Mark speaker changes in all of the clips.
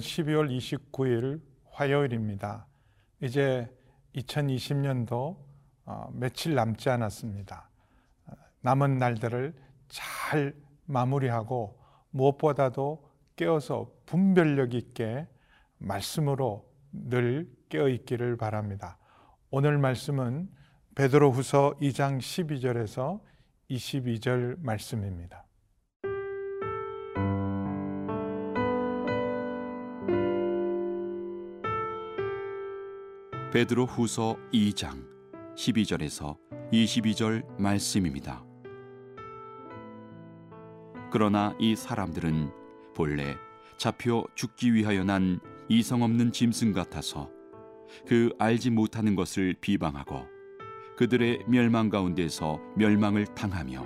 Speaker 1: 오늘은 12월 29일 화요일입니다. 이제 2020년도 어, 며칠 남지 않았습니다. 남은 날들을 잘 마무리하고 무엇보다도 깨어서 분별력 있게 말씀으로 늘 깨어 있기를 바랍니다. 오늘 말씀은 베드로후서 2장 12절에서 22절 말씀입니다.
Speaker 2: 베드로 후서 2장 12절에서 22절 말씀입니다. 그러나 이 사람들은 본래 잡혀 죽기 위하여 난 이성 없는 짐승 같아서 그 알지 못하는 것을 비방하고 그들의 멸망 가운데서 멸망을 당하며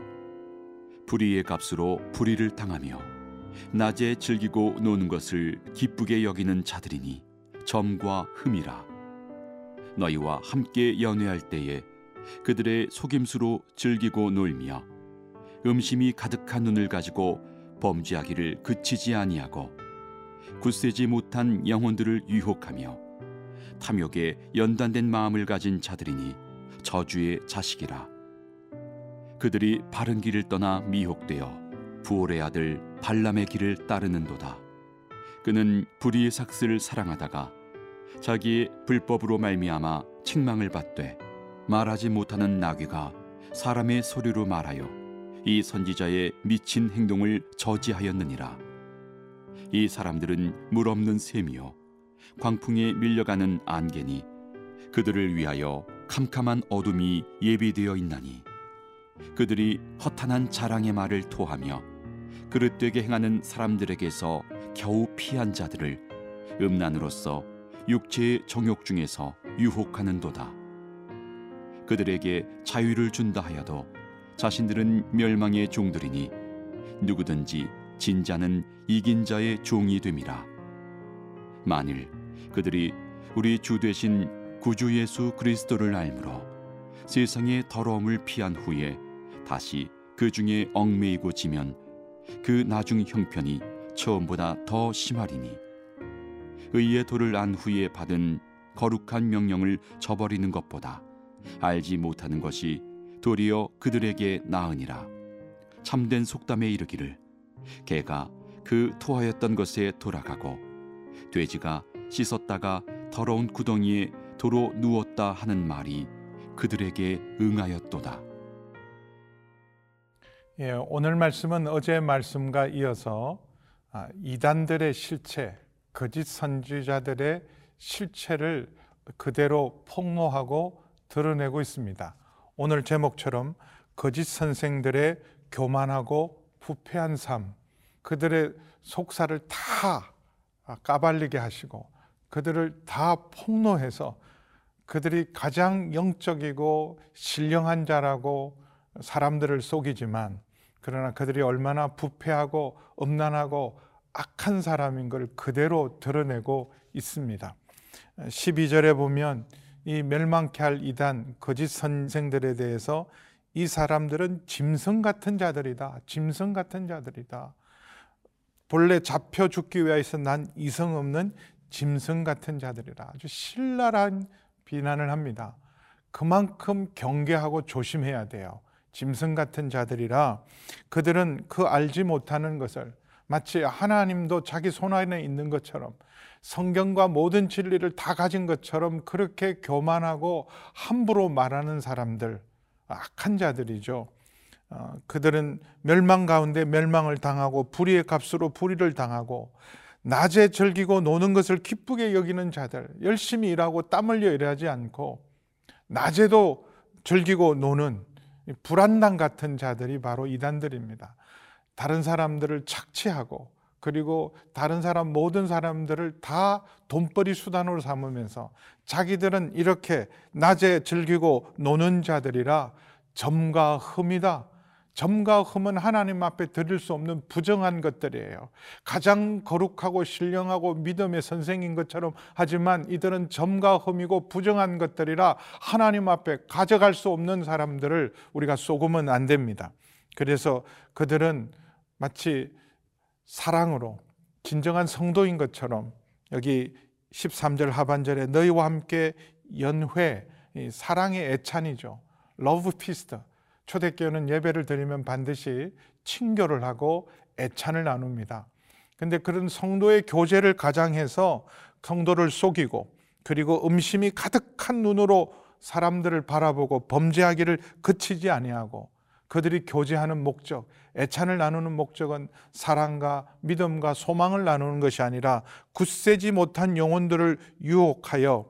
Speaker 2: 불의의 값으로 불의를 당하며 낮에 즐기고 노는 것을 기쁘게 여기는 자들이니 점과 흠이라 너희와 함께 연회할 때에 그들의 속임수로 즐기고 놀며 음심이 가득한 눈을 가지고 범죄하기를 그치지 아니하고 굳세지 못한 영혼들을 유혹하며 탐욕에 연단된 마음을 가진 자들이니 저주의 자식이라. 그들이 바른 길을 떠나 미혹되어 부올의 아들 발람의 길을 따르는도다. 그는 불의의 삭스를 사랑하다가 자기의 불법으로 말미암아 책망을 받되 말하지 못하는 나귀가 사람의 소리로 말하여 이 선지자의 미친 행동을 저지하였느니라. 이 사람들은 물 없는 샘이요. 광풍에 밀려가는 안개니 그들을 위하여 캄캄한 어둠이 예비되어 있나니 그들이 허탄한 자랑의 말을 토하며 그릇되게 행하는 사람들에게서 겨우 피한 자들을 음란으로서 육체의 정욕 중에서 유혹하는도다. 그들에게 자유를 준다 하여도 자신들은 멸망의 종들이니 누구든지 진자는 이긴 자의 종이 됨이라. 만일 그들이 우리 주 되신 구주 예수 그리스도를 알므로 세상의 더러움을 피한 후에 다시 그 중에 얽매이고 지면 그 나중 형편이 처음보다 더 심하리니 의의 도를 안 후에 받은 거룩한 명령을 저버리는 것보다 알지 못하는 것이 도리어 그들에게 나으니라 참된 속담에 이르기를 개가 그 토하였던 것에 돌아가고 돼지가 씻었다가 더러운 구덩이에 도로 누웠다 하는 말이 그들에게 응하였도다.
Speaker 1: 예, 오늘 말씀은 어제 말씀과 이어서 아, 이단들의 실체, 거짓 선지자들의 실체를 그대로 폭로하고 드러내고 있습니다. 오늘 제목처럼 거짓 선생들의 교만하고 부패한 삶, 그들의 속사를 다 까발리게 하시고 그들을 다 폭로해서 그들이 가장 영적이고 신령한 자라고 사람들을 속이지만 그러나 그들이 얼마나 부패하고 음란하고 악한 사람인 걸 그대로 드러내고 있습니다. 12절에 보면 이 멸망케 할 이단 거짓 선생들에 대해서 이 사람들은 짐승 같은 자들이다. 짐승 같은 자들이다. 본래 잡혀 죽기 위해서 난 이성 없는 짐승 같은 자들이라 아주 신랄한 비난을 합니다. 그만큼 경계하고 조심해야 돼요. 짐승 같은 자들이라 그들은 그 알지 못하는 것을 마치 하나님도 자기 손 안에 있는 것처럼 성경과 모든 진리를 다 가진 것처럼 그렇게 교만하고 함부로 말하는 사람들, 악한 자들이죠. 어, 그들은 멸망 가운데 멸망을 당하고 불의의 값으로 불의를 당하고 낮에 즐기고 노는 것을 기쁘게 여기는 자들, 열심히 일하고 땀 흘려 일하지 않고 낮에도 즐기고 노는 불안당 같은 자들이 바로 이단들입니다. 다른 사람들을 착취하고 그리고 다른 사람 모든 사람들을 다 돈벌이 수단으로 삼으면서 자기들은 이렇게 낮에 즐기고 노는 자들이라 점과 흠이다. 점과 흠은 하나님 앞에 드릴 수 없는 부정한 것들이에요. 가장 거룩하고 신령하고 믿음의 선생인 것처럼 하지만 이들은 점과 흠이고 부정한 것들이라 하나님 앞에 가져갈 수 없는 사람들을 우리가 쏘으면 안 됩니다. 그래서 그들은 마치 사랑으로 진정한 성도인 것처럼 여기 13절 하반절에 너희와 함께 연회 사랑의 애찬이죠. Love feast. 초대교회는 예배를 드리면 반드시 친교를 하고 애찬을 나눕니다. 근데 그런 성도의 교제를 가장해서 성도를 속이고 그리고 음심이 가득한 눈으로 사람들을 바라보고 범죄하기를 그치지 아니하고 그들이 교제하는 목적, 애찬을 나누는 목적은 사랑과 믿음과 소망을 나누는 것이 아니라 굳세지 못한 영혼들을 유혹하여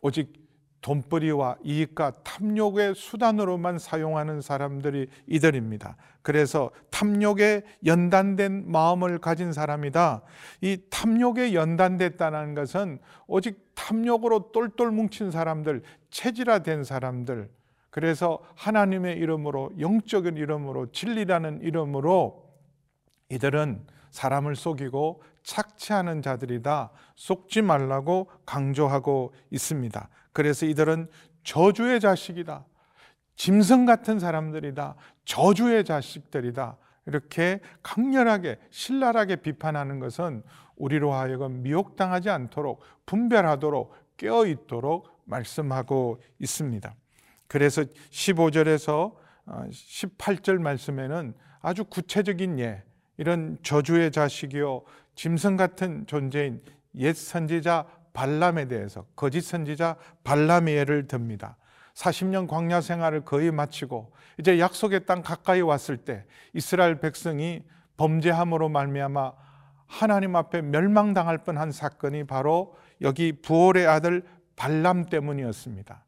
Speaker 1: 오직 돈벌이와 이익과 탐욕의 수단으로만 사용하는 사람들이 이들입니다. 그래서 탐욕에 연단된 마음을 가진 사람이다. 이 탐욕에 연단됐다는 것은 오직 탐욕으로 똘똘 뭉친 사람들, 체질화된 사람들, 그래서 하나님의 이름으로 영적인 이름으로 진리라는 이름으로 이들은 사람을 속이고 착취하는 자들이다. 속지 말라고 강조하고 있습니다. 그래서 이들은 저주의 자식이다. 짐승 같은 사람들이다. 저주의 자식들이다. 이렇게 강렬하게 신랄하게 비판하는 것은 우리로 하여금 미혹당하지 않도록 분별하도록 깨어 있도록 말씀하고 있습니다. 그래서 15절에서 18절 어, 말씀에는 아주 구체적인 예, 이런 저주의 자식이요 짐승 같은 존재인 옛 선지자 발람에 대해서 거짓 선지자 발람의 예를 듭니다. 40년 광야 생활을 거의 마치고 이제 약속의 땅 가까이 왔을 때 이스라엘 백성이 범죄함으로 말미암아 하나님 앞에 멸망당할 뻔한 사건이 바로 여기 부올의 아들 발람 때문이었습니다.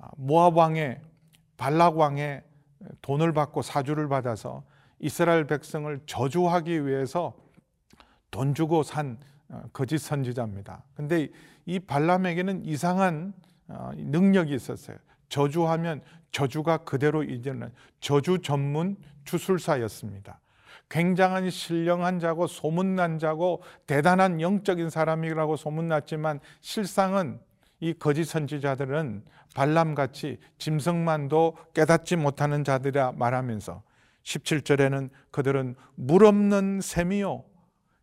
Speaker 1: 아, 모압 왕의 발락 왕의 돈을 받고 사주를 받아서 이스라엘 백성을 저주하기 위해서 돈 주고 산 어, 거짓 선지자입니다. 근데 이 발람에게는 이상한 어, 능력이 있었어요. 저주하면 저주가 그대로 이제는 저주 전문 주술사였습니다. 굉장한 신령한 자고 소문난 자고 대단한 영적인 사람이라고 소문났지만 실상은 이 거짓 선지자들은 발람같이 짐승만도 깨닫지 못하는 자들이라 말하면서 17절에는 그들은 물 없는 샘이요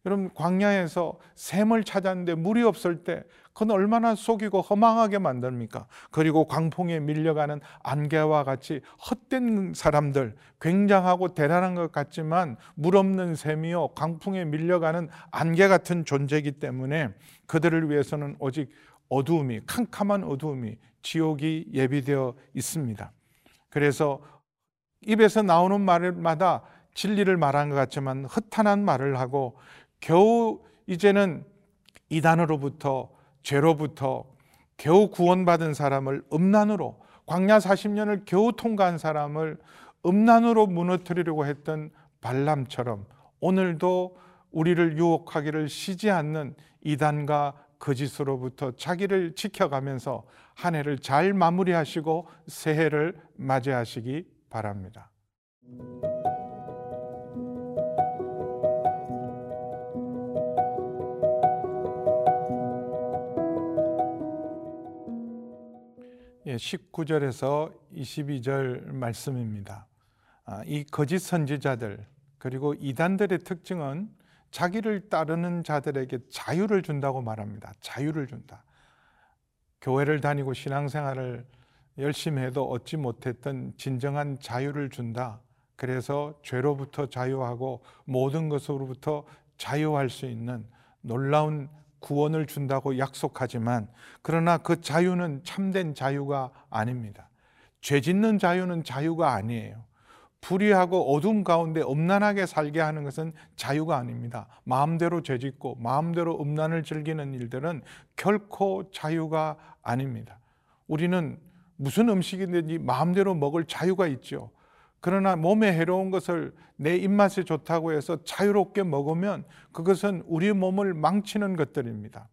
Speaker 1: 여러분 광야에서 샘을 찾았는데 물이 없을 때 그건 얼마나 속이고 허망하게 만듭니까? 그리고 광풍에 밀려가는 안개와 같이 헛된 사람들, 굉장하고 대단한 것 같지만 물 없는 샘이요 광풍에 밀려가는 안개 같은 존재이기 때문에 그들을 위해서는 오직 어두움이 캄캄한 어두움이 지옥이 예비되어 있습니다. 그래서 입에서 나오는 말마다 진리를 말한 것 같지만 허탄한 말을 하고 겨우 이제는 이단으로부터 죄로부터 겨우 구원받은 사람을 음란으로 광야 40년을 겨우 통과한 사람을 음란으로 무너뜨리려고 했던 발람처럼 오늘도 우리를 유혹하기를 쉬지 않는 이단과 거짓으로부터 자기를 지켜가면서 한 해를 잘 마무리하시고 새해를 맞이하시기 바랍니다. 예, 19절에서 22절 말씀입니다. 아, 이 거짓 선지자들 그리고 이단들의 특징은 자기를 따르는 자들에게 자유를 준다고 말합니다. 자유를 준다. 교회를 다니고 신앙생활을 열심히 해도 얻지 못했던 진정한 자유를 준다. 그래서 죄로부터 자유하고 모든 것으로부터 자유할 수 있는 놀라운 구원을 준다고 약속하지만 그러나 그 자유는 참된 자유가 아닙니다. 죄 짓는 자유는 자유가 아니에요. 불의하고 어둠 가운데 음란하게 살게 하는 것은 자유가 아닙니다. 마음대로 죄 짓고 마음대로 음란을 즐기는 일들은 결코 자유가 아닙니다. 우리는 무슨 음식이든지 마음대로 먹을 자유가 있죠. 그러나 몸에 해로운 것을 내 입맛에 좋다고 해서 자유롭게 먹으면 그것은 우리 몸을 망치는 것들입니다.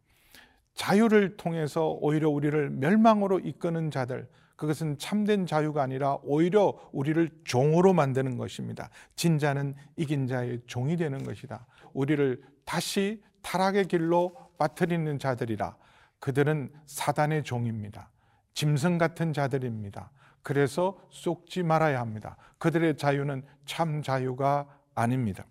Speaker 1: 자유를 통해서 오히려 우리를 멸망으로 이끄는 자들, 그것은 참된 자유가 아니라 오히려 우리를 종으로 만드는 것입니다. 진 자는 이긴 자의 종이 되는 것이다. 우리를 다시 타락의 길로 빠뜨리는 자들이라. 그들은 사단의 종입니다. 짐승 같은 자들입니다. 그래서 쏙지 말아야 합니다. 그들의 자유는 참 자유가 아닙니다.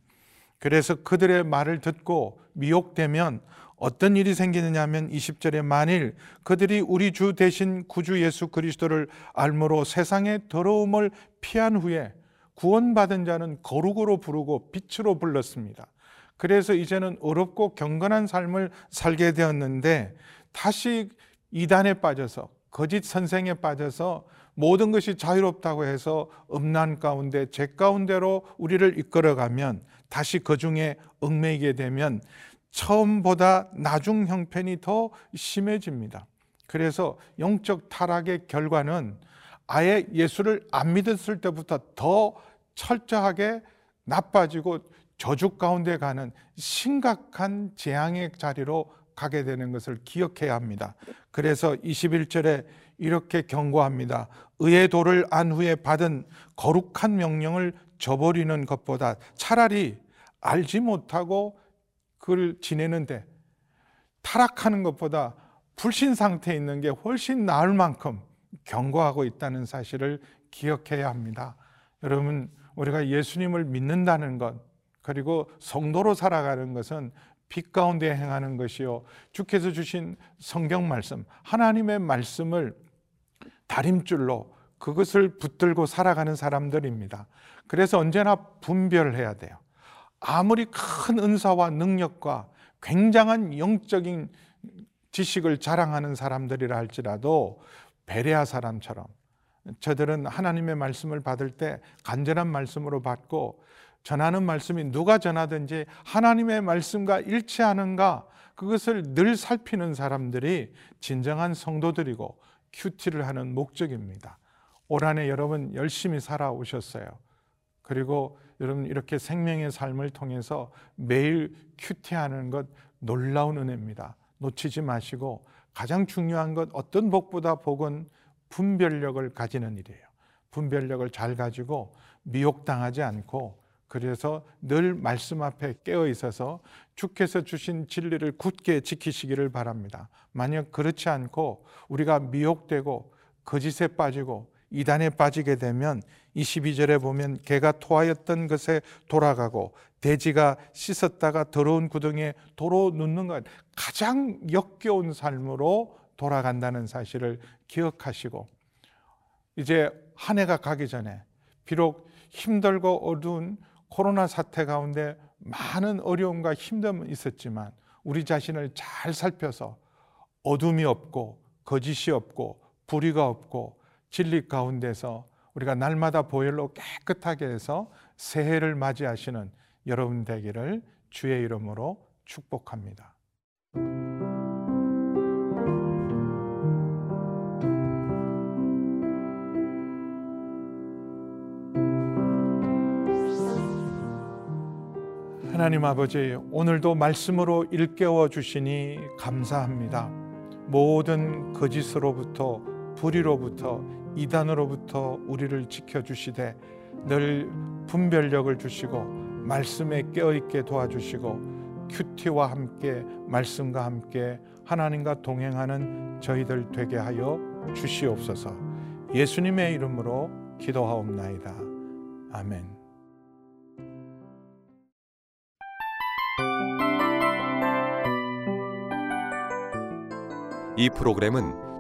Speaker 1: 그래서 그들의 말을 듣고 미혹되면 어떤 일이 생기느냐 하면 20절에 만일 그들이 우리 주 대신 구주 예수 그리스도를 알므로 세상의 더러움을 피한 후에 구원받은 자는 거룩으로 부르고 빛으로 불렀습니다. 그래서 이제는 어렵고 경건한 삶을 살게 되었는데 다시 이단에 빠져서 거짓 선생에 빠져서 모든 것이 자유롭다고 해서 음란 가운데 죄 가운데로 우리를 이끌어가면 다시 그 중에 얽매이게 되면 처음보다 나중 형편이 더 심해집니다. 그래서 영적 타락의 결과는 아예 예수를 안 믿었을 때부터 더 철저하게 나빠지고 저주 가운데 가는 심각한 재앙의 자리로 가게 되는 것을 기억해야 합니다. 그래서 21절에 이렇게 경고합니다. 의의 도를 안 후에 받은 거룩한 명령을 저버리는 것보다 차라리 알지 못하고 그걸 지내는데 타락하는 것보다 불신 상태에 있는 게 훨씬 나을 만큼 경고하고 있다는 사실을 기억해야 합니다. 여러분, 우리가 예수님을 믿는다는 것, 그리고 성도로 살아가는 것은 빛 가운데 행하는 것이요. 주께서 주신 성경 말씀, 하나님의 말씀을 다림줄로 그것을 붙들고 살아가는 사람들입니다. 그래서 언제나 분별해야 돼요. 아무리 큰 은사와 능력과 굉장한 영적인 지식을 자랑하는 사람들이라 할지라도 베레아 사람처럼 저들은 하나님의 말씀을 받을 때 간절한 말씀으로 받고 전하는 말씀이 누가 전하든지 하나님의 말씀과 일치하는가 그것을 늘 살피는 사람들이 진정한 성도들이고 큐티를 하는 목적입니다. 올 한해 여러분 열심히 살아오셨어요. 그리고 여러분 이렇게 생명의 삶을 통해서 매일 큐티하는 것 놀라운 은혜입니다. 놓치지 마시고 가장 중요한 것 어떤 복보다 복은 분별력을 가지는 일이에요. 분별력을 잘 가지고 미혹당하지 않고 그래서 늘 말씀 앞에 깨어 있어서 주께서 주신 진리를 굳게 지키시기를 바랍니다. 만약 그렇지 않고 우리가 미혹되고 거짓에 빠지고 이단에 빠지게 되면 22절에 보면 개가 토하였던 것에 돌아가고 돼지가 씻었다가 더러운 구덩이에 도로 눕는 것 가장 역겨운 삶으로 돌아간다는 사실을 기억하시고 이제 한 해가 가기 전에 비록 힘들고 어두운 코로나 사태 가운데 많은 어려움과 힘듦은 있었지만 우리 자신을 잘 살펴서 어둠이 없고 거짓이 없고 불의가 없고 진리 가운데서 우리가 날마다 보혈로 깨끗하게 해서 새해를 맞이하시는 여러분 되기를 주의 이름으로 축복합니다. 하나님 아버지, 오늘도 말씀으로 일깨워 주시니 감사합니다. 모든 거짓으로부터, 불의로부터, 이단으로부터 우리를 지켜주시되 늘 분별력을 주시고 말씀에 깨어있게 도와주시고 큐티와 함께 말씀과 함께 하나님과 동행하는 저희들 되게 하여 주시옵소서 예수님의 이름으로 기도하옵나이다. 아멘.
Speaker 3: 이 프로그램은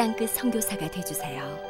Speaker 4: 땅끝 성교사가 되주세요